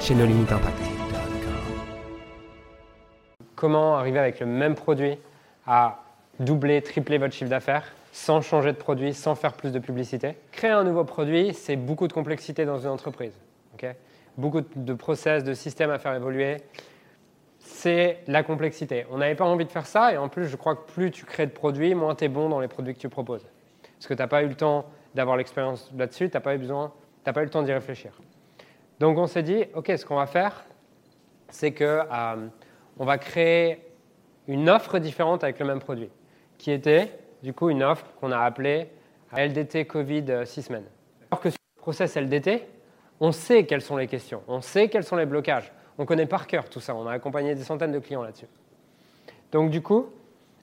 chez nos limites impact. Comment arriver avec le même produit à doubler, tripler votre chiffre d'affaires sans changer de produit, sans faire plus de publicité? Créer un nouveau produit, c'est beaucoup de complexité dans une entreprise. beaucoup de process, de systèmes à faire évoluer. C'est la complexité. On n'avait pas envie de faire ça et en plus, je crois que plus tu crées de produits, moins tu es bon dans les produits que tu proposes. Parce que tu n'as pas eu le temps d'avoir l'expérience là-dessus, tu n'as pas pas eu le temps d'y réfléchir. Donc on s'est dit, OK, ce qu'on va faire, c'est qu'on euh, va créer une offre différente avec le même produit, qui était du coup une offre qu'on a appelée LDT Covid 6 semaines. Alors que sur le process LDT, on sait quelles sont les questions, on sait quels sont les blocages, on connaît par cœur tout ça, on a accompagné des centaines de clients là-dessus. Donc du coup,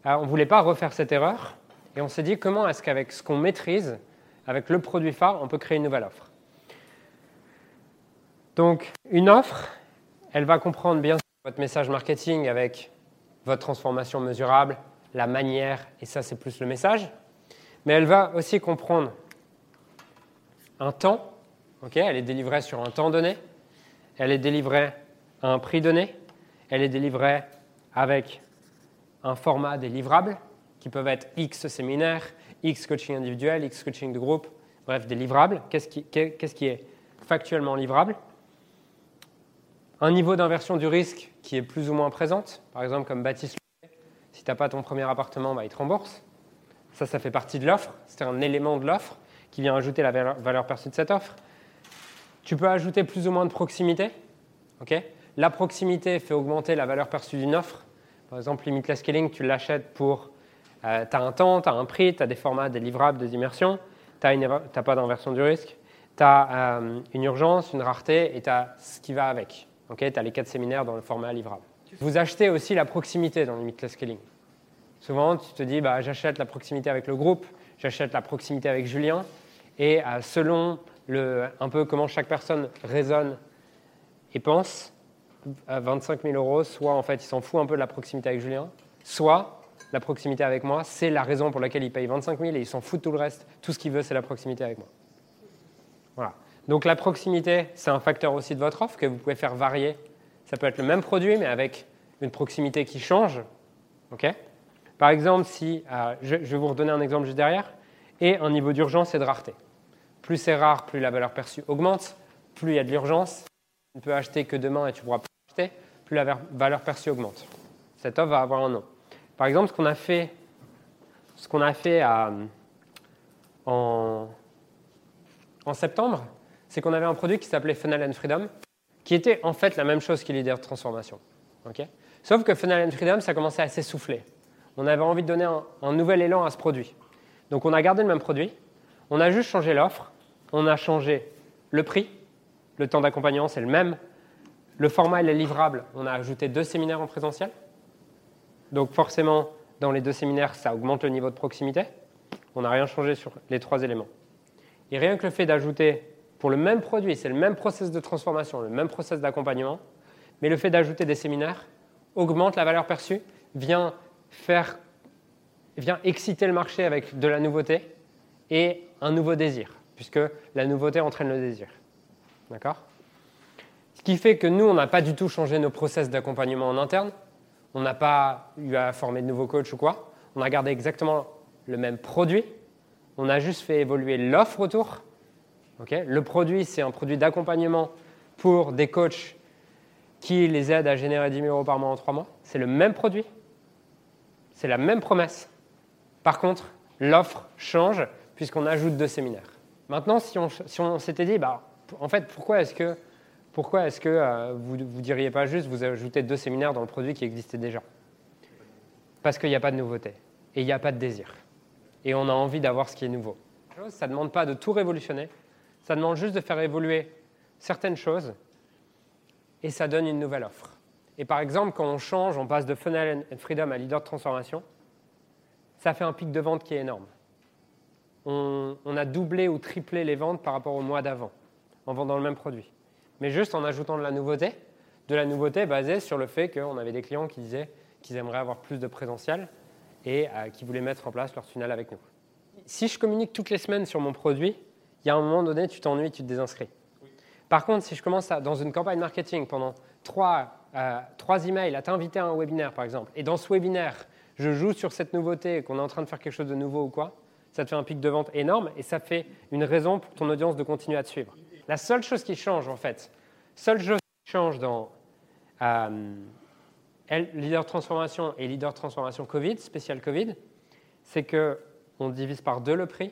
euh, on ne voulait pas refaire cette erreur, et on s'est dit comment est-ce qu'avec ce qu'on maîtrise, avec le produit phare, on peut créer une nouvelle offre? Donc, une offre, elle va comprendre bien sûr votre message marketing avec votre transformation mesurable, la manière, et ça c'est plus le message, mais elle va aussi comprendre un temps, elle est délivrée sur un temps donné, elle est délivrée à un prix donné, elle est délivrée avec un format des livrables qui peuvent être X séminaires, X coaching individuel, X coaching de groupe, bref, des livrables. Qu'est-ce qui, est factuellement livrable? Un niveau d'inversion du risque qui est plus ou moins présente, par exemple comme Baptiste, si tu n'as pas ton premier appartement, bah, il te rembourse. Ça, ça fait partie de l'offre, c'est un élément de l'offre qui vient ajouter la valeur perçue de cette offre. Tu peux ajouter plus ou moins de proximité. la proximité fait augmenter la valeur perçue d'une offre. Par exemple, Limitless Scaling, tu l'achètes pour. Euh, tu as un temps, tu as un prix, tu as des formats, des livrables, des immersions, tu n'as pas d'inversion du risque, tu as euh, une urgence, une rareté et tu as ce qui va avec. Okay, tu as les quatre séminaires dans le format livrable. Vous achetez aussi la proximité dans Limitless Scaling. Souvent, tu te dis, bah, j'achète la proximité avec le groupe, j'achète la proximité avec Julien, et euh, selon le, un peu comment chaque personne raisonne et pense, à 25 000 euros, soit en fait il s'en fout un peu de la proximité avec Julien, soit la proximité avec moi, c'est la raison pour laquelle il paye 25 000 et il s'en fout de tout le reste. Tout ce qu'il veut, c'est la proximité avec moi. Voilà. Donc la proximité, c'est un facteur aussi de votre offre que vous pouvez faire varier. Ça peut être le même produit, mais avec une proximité qui change. Par exemple, si, euh, je, vais vous redonner un exemple juste derrière, et un niveau d'urgence et de rareté. Plus c'est rare, plus la valeur perçue augmente, plus il y a de l'urgence, tu ne peux acheter que demain et tu pourras pas acheter, plus la valeur perçue augmente. Cette offre va avoir un nom. Par exemple, ce qu'on a fait, ce qu'on a fait en, en septembre, c'est qu'on avait un produit qui s'appelait Funnel and Freedom, qui était en fait la même chose que l'idée de transformation. Sauf que Funnel and Freedom, ça commençait à s'essouffler. On avait envie de donner un, nouvel élan à ce produit. Donc on a gardé le même produit, on a juste changé l'offre, on a changé le prix, le temps d'accompagnement c'est le même, le format et les livrables, on a ajouté deux séminaires en présentiel. Donc forcément, dans les deux séminaires, ça augmente le niveau de proximité. On n'a rien changé sur les trois éléments. Et rien que le fait d'ajouter pour le même produit, c'est le même process de transformation, le même process d'accompagnement, mais le fait d'ajouter des séminaires augmente la valeur perçue, vient faire, vient exciter le marché avec de la nouveauté et un nouveau désir, puisque la nouveauté entraîne le désir. D'accord? Ce qui fait que nous, on n'a pas du tout changé nos process d'accompagnement en interne, on n'a pas eu à former de nouveaux coachs ou quoi, on a gardé exactement le même produit, on a juste fait évoluer l'offre autour le produit, c'est un produit d'accompagnement pour des coachs qui les aident à générer 10 000 euros par mois en 3 mois. C'est le même produit. C'est la même promesse. Par contre, l'offre change puisqu'on ajoute deux séminaires. Maintenant, si on, s'était dit, bah, en fait, pourquoi est-ce que, euh, vous ne diriez pas juste vous ajoutez deux séminaires dans le produit qui existait déjà? Parce qu'il n'y a pas de nouveauté et il n'y a pas de désir. Et on a envie d'avoir ce qui est nouveau. Ça ne demande pas de tout révolutionner, ça demande juste de faire évoluer certaines choses et ça donne une nouvelle offre. Et par exemple, quand on change, on passe de Funnel and Freedom à leader de transformation, ça fait un pic de vente qui est énorme. On, a doublé ou triplé les ventes par rapport au mois d'avant en vendant le même produit. Mais juste en ajoutant de la nouveauté, de la nouveauté basée sur le fait qu'on avait des clients qui disaient qu'ils aimeraient avoir plus de présentiel et euh, qui voulaient mettre en place leur tunnel avec nous. Si je communique toutes les semaines sur mon produit, il y a un moment donné, tu t'ennuies, tu te désinscris. Par contre, si je commence à, dans une campagne marketing pendant trois, euh, trois emails à t'inviter à un webinaire, par exemple, et dans ce webinaire, je joue sur cette nouveauté, qu'on est en train de faire quelque chose de nouveau ou quoi, ça te fait un pic de vente énorme et ça fait une raison pour ton audience de continuer à te suivre. La seule chose qui change, en fait, seule chose qui change dans euh, leader transformation et leader transformation Covid, spécial Covid, c'est qu'on divise par deux le prix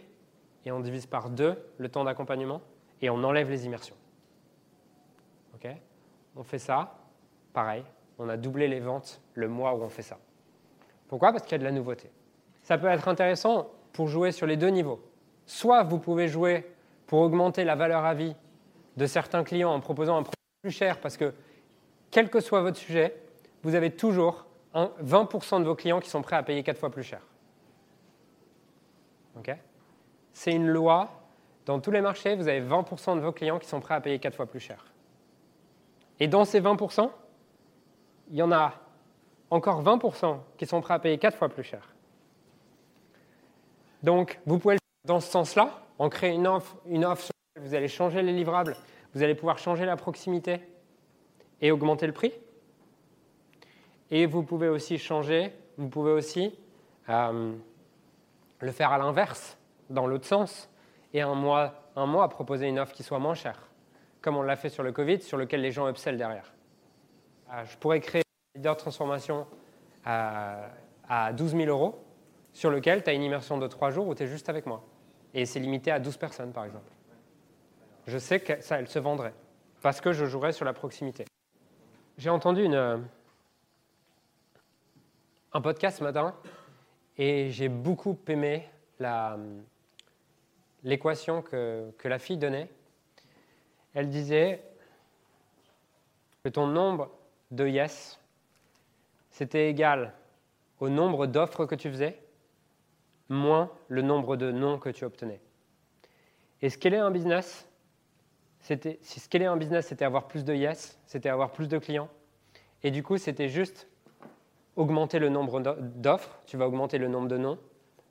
et on divise par deux le temps d'accompagnement et on enlève les immersions. On fait ça, pareil, on a doublé les ventes le mois où on fait ça. Pourquoi? Parce qu'il y a de la nouveauté. Ça peut être intéressant pour jouer sur les deux niveaux. Soit vous pouvez jouer pour augmenter la valeur à vie de certains clients en proposant un produit plus cher parce que quel que soit votre sujet, vous avez toujours 20% de vos clients qui sont prêts à payer 4 fois plus cher. C'est une loi. Dans tous les marchés, vous avez 20% de vos clients qui sont prêts à payer 4 fois plus cher. Et dans ces 20%, il y en a encore 20% qui sont prêts à payer 4 fois plus cher. Donc, vous pouvez le faire dans ce sens-là, en créer une offre, vous allez changer les livrables, vous allez pouvoir changer la proximité et augmenter le prix. Et vous pouvez aussi changer, vous pouvez aussi euh, le faire à l'inverse, dans l'autre sens, et un mois, un mois proposer une offre qui soit moins chère, comme on l'a fait sur le Covid, sur lequel les gens upsell derrière. Euh, je pourrais créer un leader de transformation à, à 12 000 euros, sur lequel tu as une immersion de 3 jours où tu es juste avec moi. Et c'est limité à 12 personnes, par exemple. Je sais que ça, elle se vendrait, parce que je jouerais sur la proximité. J'ai entendu une, un podcast ce matin et j'ai beaucoup aimé l'équation que, que la fille donnait. Elle disait que ton nombre de yes, c'était égal au nombre d'offres que tu faisais, moins le nombre de non que tu obtenais. Et est un business, c'était, si un business, c'était avoir plus de yes, c'était avoir plus de clients. Et du coup, c'était juste augmenter le nombre d'offres, tu vas augmenter le nombre de noms,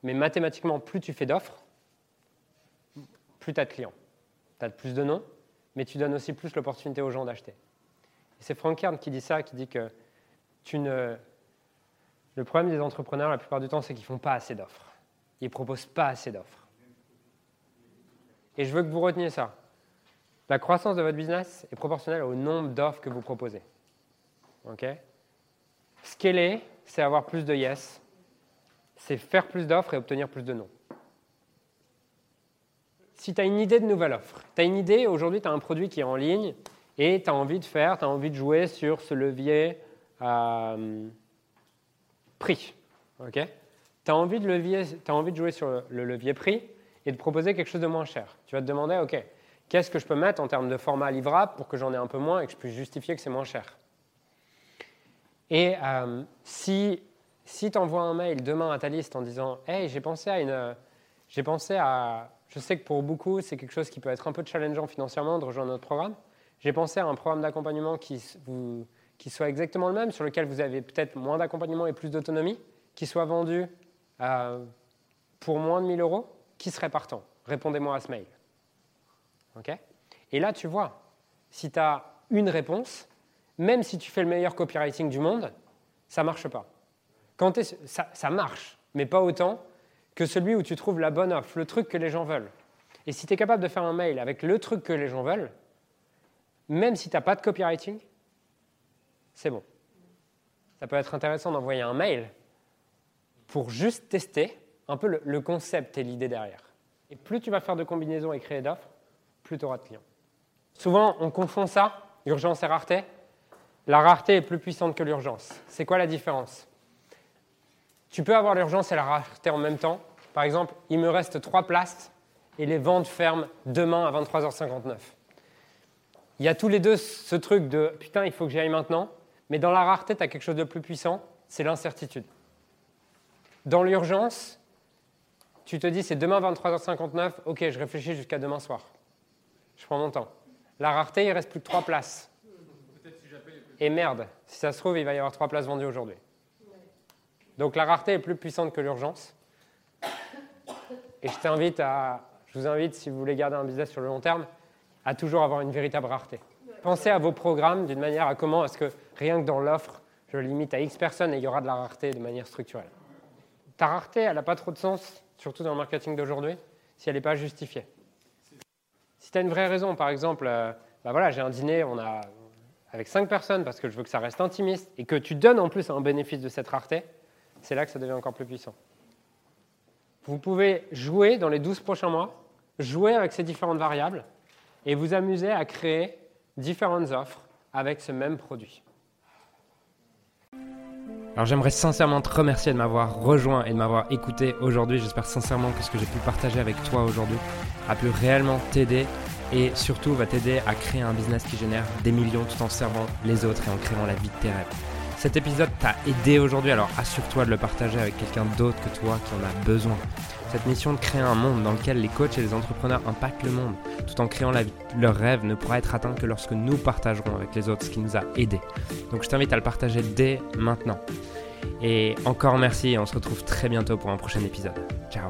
mais mathématiquement, plus tu fais d'offres, plus tu as de clients. Tu as plus de noms, mais tu donnes aussi plus l'opportunité aux gens d'acheter. Et c'est Frank Kern qui dit ça, qui dit que tu ne... le problème des entrepreneurs, la plupart du temps, c'est qu'ils ne font pas assez d'offres. Ils ne proposent pas assez d'offres. Et je veux que vous reteniez ça. La croissance de votre business est proportionnelle au nombre d'offres que vous proposez. OK? Scaler, c'est avoir plus de yes, c'est faire plus d'offres et obtenir plus de non. Si tu as une idée de nouvelle offre, tu as une idée, aujourd'hui tu as un produit qui est en ligne et tu as envie de faire, tu as envie de jouer sur ce levier euh, prix. ok? Tu as, envie de as envie de jouer sur le levier prix et de proposer quelque chose de moins cher. Tu vas te demander, OK, qu'est-ce que je peux mettre en termes de format livrable pour que j'en ai un peu moins et que je puisse justifier que c'est moins cher? Et euh, si, si tu envoies un mail demain à ta liste en disant Hey, j'ai pensé à une. J'ai pensé à. Je sais que pour beaucoup, c'est quelque chose qui peut être un peu challengeant financièrement de rejoindre notre programme. J'ai pensé à un programme d'accompagnement qui, soit exactement le même, sur lequel vous avez peut-être moins d'accompagnement et plus d'autonomie, qui soit vendu pour moins de 1000 euros. Qui serait partant? Répondez-moi à ce mail. OK? Et là, tu vois, si tu as une réponse, même si tu fais le meilleur copywriting du monde, ça ne marche pas. Ça marche, mais pas autant que celui où tu trouves la bonne offre, le truc que les gens veulent. Et si tu es capable de faire un mail avec le truc que les gens veulent, même si tu n'as pas de copywriting, c'est bon. Ça peut être intéressant d'envoyer un mail pour juste tester un peu le, concept et l'idée derrière. Et plus tu vas faire de combinaisons et créer d'offres, plus tu auras de clients. Souvent, on confond ça, urgence et rareté. La rareté est plus puissante que l'urgence. C'est quoi la différence? Tu peux avoir l'urgence et la rareté en même temps. Par exemple, il me reste trois places et les ventes ferment demain à 23h59. il y a tous les deux ce truc de putain, il faut que j'y aille maintenant. Mais dans la rareté, tu as quelque chose de plus puissant, c'est l'incertitude. Dans l'urgence, tu te dis c'est demain 23h59, ok, je réfléchis jusqu'à demain soir. Je prends mon temps. La rareté, il reste plus que trois places. Et merde, si ça se trouve, il va y avoir trois places vendues aujourd'hui. Donc la rareté est plus puissante que l'urgence. Et je vous invite, si vous voulez garder un business sur le long terme, à toujours avoir une véritable rareté. Pensez à vos programmes d'une manière à comment est-ce que rien que dans l'offre, je limite à X personnes et il y aura de la rareté de manière structurelle. Ta rareté, elle n'a pas trop de sens, surtout dans le marketing d'aujourd'hui, si elle n'est pas justifiée. Si tu as une vraie raison, par exemple, euh, bah voilà, j'ai un dîner, on a avec cinq personnes parce que je veux que ça reste intimiste et que tu donnes en plus un bénéfice de cette rareté, c'est là que ça devient encore plus puissant. Vous pouvez jouer dans les 12 prochains mois, jouer avec ces différentes variables et vous amuser à créer différentes offres avec ce même produit. Alors j'aimerais sincèrement te remercier de m'avoir rejoint et de m'avoir écouté aujourd'hui. J'espère sincèrement que ce que j'ai pu partager avec toi aujourd'hui a pu réellement t'aider et surtout va t'aider à créer un business qui génère des millions tout en servant les autres et en créant la vie de tes rêves. Cet épisode t'a aidé aujourd'hui, alors assure-toi de le partager avec quelqu'un d'autre que toi qui en a besoin. Cette mission de créer un monde dans lequel les coachs et les entrepreneurs impactent le monde tout en créant leur rêve ne pourra être atteint que lorsque nous partagerons avec les autres ce qui nous a aidés. Donc je t'invite à le partager dès maintenant. Et encore merci et on se retrouve très bientôt pour un prochain épisode. Ciao